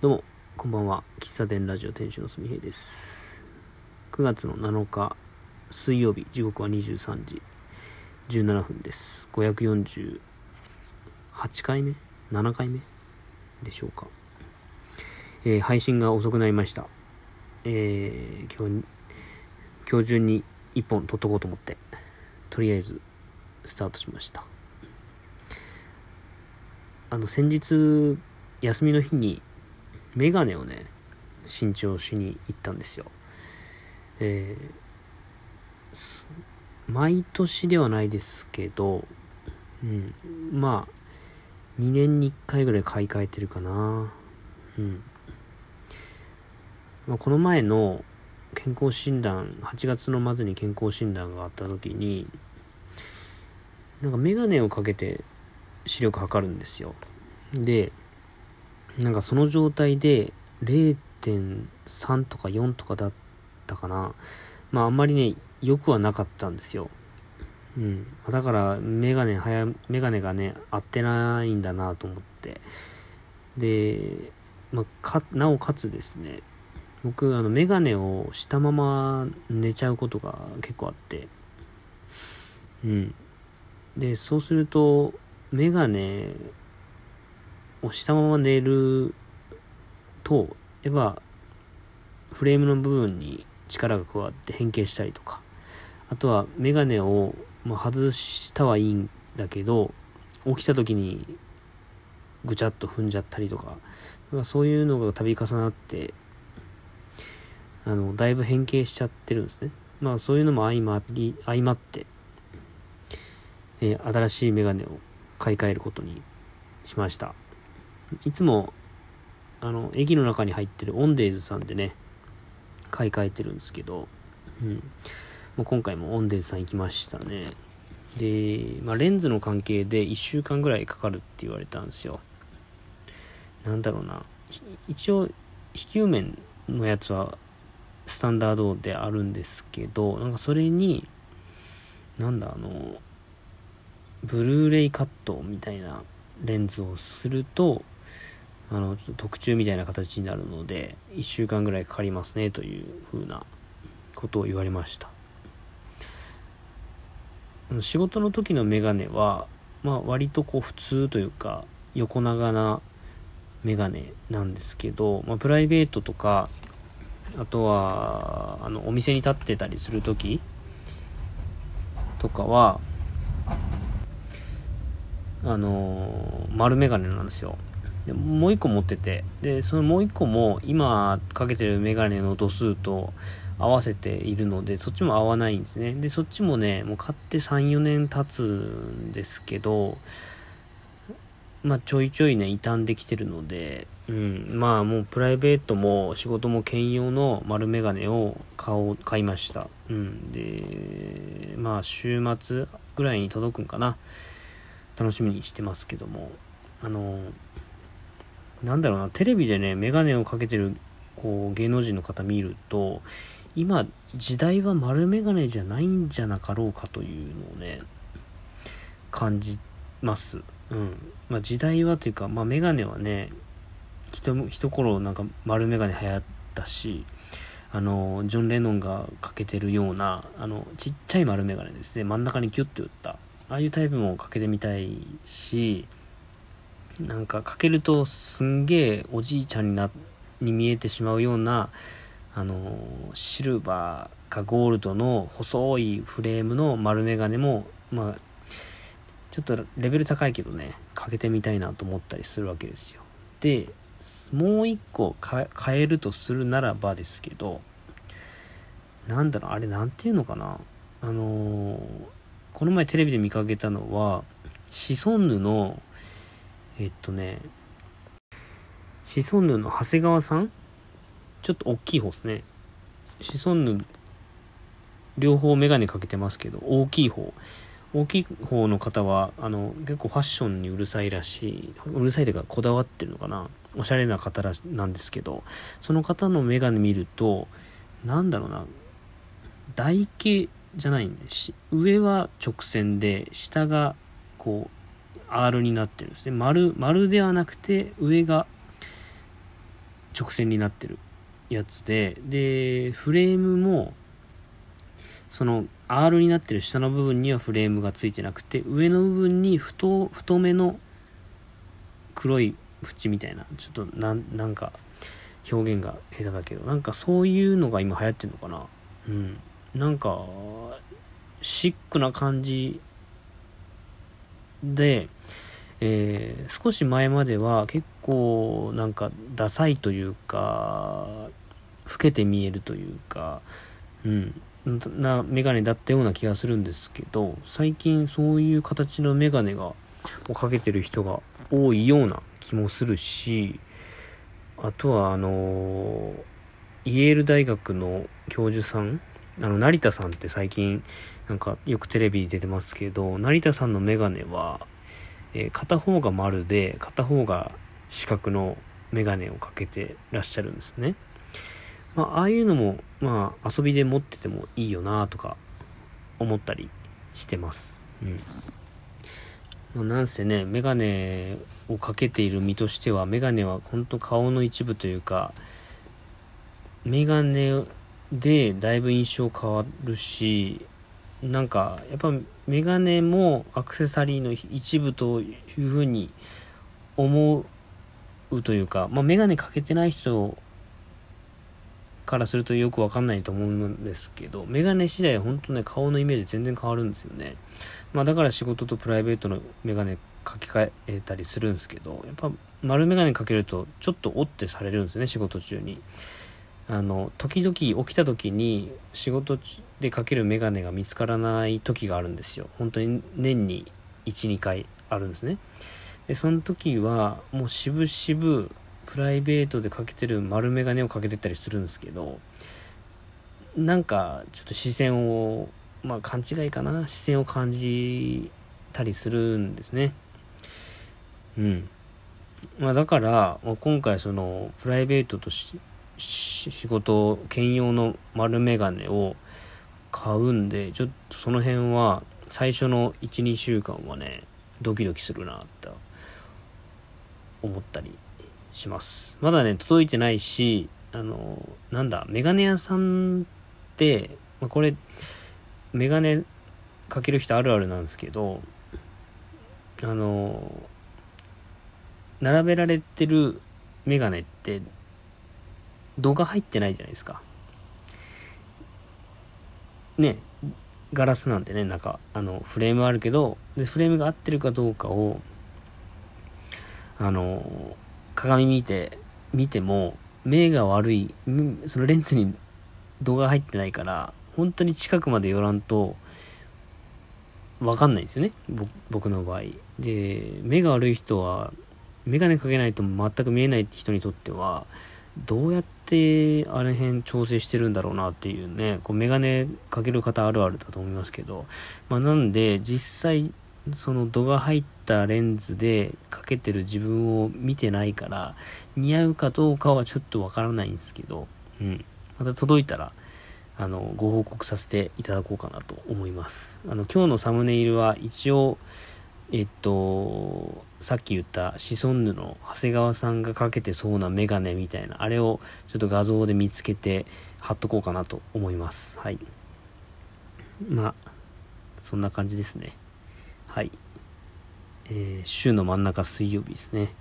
どうも、こんばんは。喫茶店ラジオ店主のすみへいです。9月の7日、水曜日、時刻は23時17分です。548回目 ?7 回目？でしょうか。えー配信が遅くなりました。えー今日、今日中に1本撮っとこうと思って、とりあえずスタートしました。あの、先日、休みの日に、メガネをね新調しに行ったんですよ。えー毎年ではないですけどうんまあ2年に1回ぐらい買い替えてるかな。うん、まあ、この前の健康診断8月の末に健康診断があった時になんかメガネをかけて視力測るんですよ。でなんかその状態で0.3とか4とかだったかな。まああんまりね、良くはなかったんですよ。うん。だからメガネ、早、メガネがね、合ってないんだなと思って。で、まあ、なおかつですね、僕、あの、メガネをしたまま寝ちゃうことが結構あって。うん。で、そうすると、メガネをしたまま寝るとやっぱフレームの部分に力が加わって変形したりとかあとはメガネを、まあ、外したはいいんだけど起きた時にぐちゃっと踏んじゃったりとかなんかそういうのが度重なってあのだいぶ変形しちゃってるんですね。まあそういうのも相まり相まって、えー新しいメガネを買い替えることにしました。いつもあの駅の中に入ってるオンデイズさんでね買い替えてるんですけど、うん、もう今回もオンデイズさん行きましたね。で、まあ、レンズの関係で1週間ぐらいかかるって言われたんですよ。なんだろうな。一応非球面のやつはスタンダードであるんですけどなんかそれになんだあのブルーレイカットみたいなレンズをするとあのちょっと特注みたいな形になるので1週間ぐらいかかりますねというふうなことを言われました。仕事の時のメガネは、まあ、割とこう普通というか横長なメガネなんですけど、まあ、プライベートとかあとはあのお店に立ってたりする時とかはあの丸メガネなんですよ。でもう一個持ってて。でそのもう一個も今かけてるメガネの度数と合わせているのでそっちも合わないんですね。でそっちもねもう買って34年経つんですけどまあちょいちょいね傷んできてるのでうんまあもうプライベートも仕事も兼用の丸メガネを買おう買いました。うんでまあ週末ぐらいに届くんかな。楽しみにしてますけども。あのなんだろうなテレビでねメガネをかけてるこう芸能人の方見ると今時代は丸メガネじゃないんじゃなかろうかというのをね感じます。うん。まあ時代はというかまあメガネはね一一頃なんか丸メガネ流行ったしあのジョン・レノンがかけてるようなあのちっちゃい丸メガネですね。真ん中にキュッて打った。ああいうタイプもかけてみたいしなんかかけるとすんげえおじいちゃんになに見えてしまうようなあのシルバーかゴールドの細いフレームの丸メガネもまあちょっとレベル高いけどねかけてみたいなと思ったりするわけですよ。でもう一個変えるとするならばですけどなんだろうあれなんていうのかな。あのこの前テレビで見かけたのはシソンヌのえっとねシソンヌの長谷川さん？ちょっと大きい方ですね。シソンヌ両方メガネかけてますけど大きい方。大きい方の方はあの結構ファッションにうるさいらしいうるさいというかこだわってるのかな。おしゃれな方らなんですけどその方のメガネ見るとなんだろうな。台形じゃないんでし上は直線で下がこう R になってるんですね。丸丸ではなくて上が直線になってるやつででフレームもその R になってる下の部分にはフレームがついてなくて上の部分に太太めの黒い縁みたいなちょっとなんなんか表現が下手だけどなんかそういうのが今流行ってんのかな。うん。なんかシックな感じで、えー、少し前までは結構なんかダサいというか老けて見えるというかうん。なメガネだったような気がするんですけど最近そういう形のメガネがをかけてる人が多いような気もするしあとはあのイェール大学の教授さんあの成田さんって最近なんかよくテレビに出てますけど成田さんのメガネは、えー、片方が丸で片方が四角のメガネをかけてらっしゃるんですね。まあ、ああいうのも、まあ、遊びで持っててもいいよなとか思ったりしてます。うん。まあ、なんせね、メガネをかけている身としては、メガネは本当顔の一部というか、メガネでだいぶ印象変わるし、なんか、やっぱメガネもアクセサリーの一部というふうに思うというか、まあ、メガネかけてない人からするとよくわかんないと思うんですけど、メガネ次第本当ね、顔のイメージ全然変わるんですよね。まあだから仕事とプライベートのメガネかけ替えたりするんですけど、やっぱ丸メガネかけるとちょっとおってされるんですね、仕事中に。あの、時々起きた時に仕事でかけるメガネが見つからない時があるんですよ。本当に年に1、2回あるんですね。で、その時はもうしぶしぶプライベートでかけてる丸眼鏡をかけてったりするんですけどなんかちょっと視線をまあ勘違いかな？視線を感じたりするんですねうんまあだから、ま、今回そのプライベートとし仕事兼用の丸眼鏡を買うんでちょっとその辺は最初の12週間はねドキドキするなって思ったりします。まだね、届いてないし、あの、なんだ、メガネ屋さんって、まあ、これ、メガネかける人あるあるなんですけど、あの、並べられてるメガネって、度が入ってないじゃないですか。ね、ガラスなんでね、なんか、あの、フレームあるけど、で、フレームが合ってるかどうかを、あの、鏡見て、見ても、目が悪い、そのレンズに動画入ってないから、本当に近くまで寄らんと、わかんないんですよね。僕の場合。で、目が悪い人は、メガネかけないと全く見えない人にとっては、どうやってあれ辺調整してるんだろうなっていうね、こうメガネかける方あるあるだと思いますけど、まあなんで実際その度が入ったレンズでかけてる自分を見てないから似合うかどうかはちょっとわからないんですけど、うん。また届いたら、あの、ご報告させていただこうかなと思います。あの、今日のサムネイルは一応、えっと、さっき言ったシソンヌの長谷川さんがかけてそうなメガネみたいな、あれをちょっと画像で見つけて貼っとこうかなと思います。はい。まあ、そんな感じですね。はい。えー、週の真ん中水曜日ですね。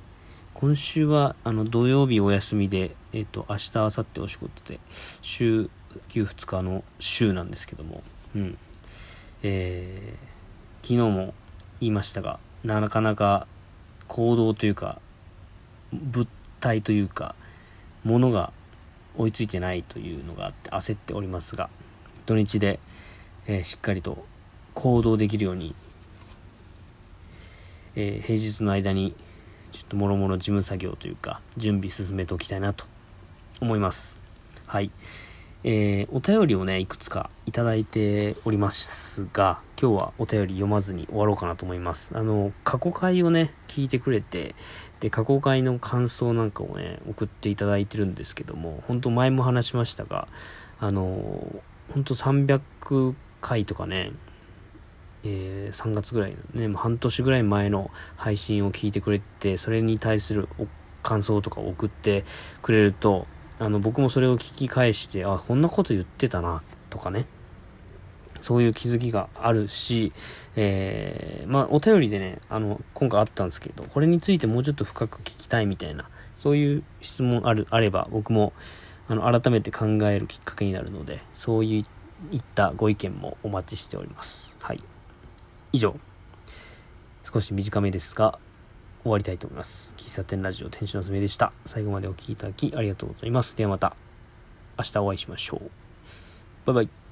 今週は、あの、土曜日お休みで、えっ、と、明日、明後日お仕事で、週休2日の週なんですけども、うん。えー、昨日も言いましたが、なかなか行動というか、物体というか、ものが追いついてないというのがあって焦っておりますが、土日で、えー、しっかりと行動できるようにえー、平日の間にちょっともろもろ事務作業というか準備進めておきたいなと思います。はい。えー、お便りをね、いくつかいただいておりますが、今日はお便り読まずに終わろうかなと思います。あの、過去回をね、聞いてくれて、で、過去回の感想なんかをね、送っていただいてるんですけども、本当前も話しましたが、あの、本当300回とかね、えー、3月ぐらいのね、半年ぐらい前の配信を聞いてくれて、それに対する感想とかを送ってくれると、あの、僕もそれを聞き返して、あ、こんなこと言ってたな、とかね。そういう気づきがあるし、えー、まあ、お便りでね、あの、今回あったんですけど、これについてもうちょっと深く聞きたいみたいな、そういう質問ある、あれば、僕も、あの、改めて考えるきっかけになるので、そういったご意見もお待ちしております。はい。以上。少し短めですが、終わりたいと思います。喫茶店ラジオ店主のすめでした。最後までお聴きいただきありがとうございます。ではまた明日お会いしましょう。バイバイ。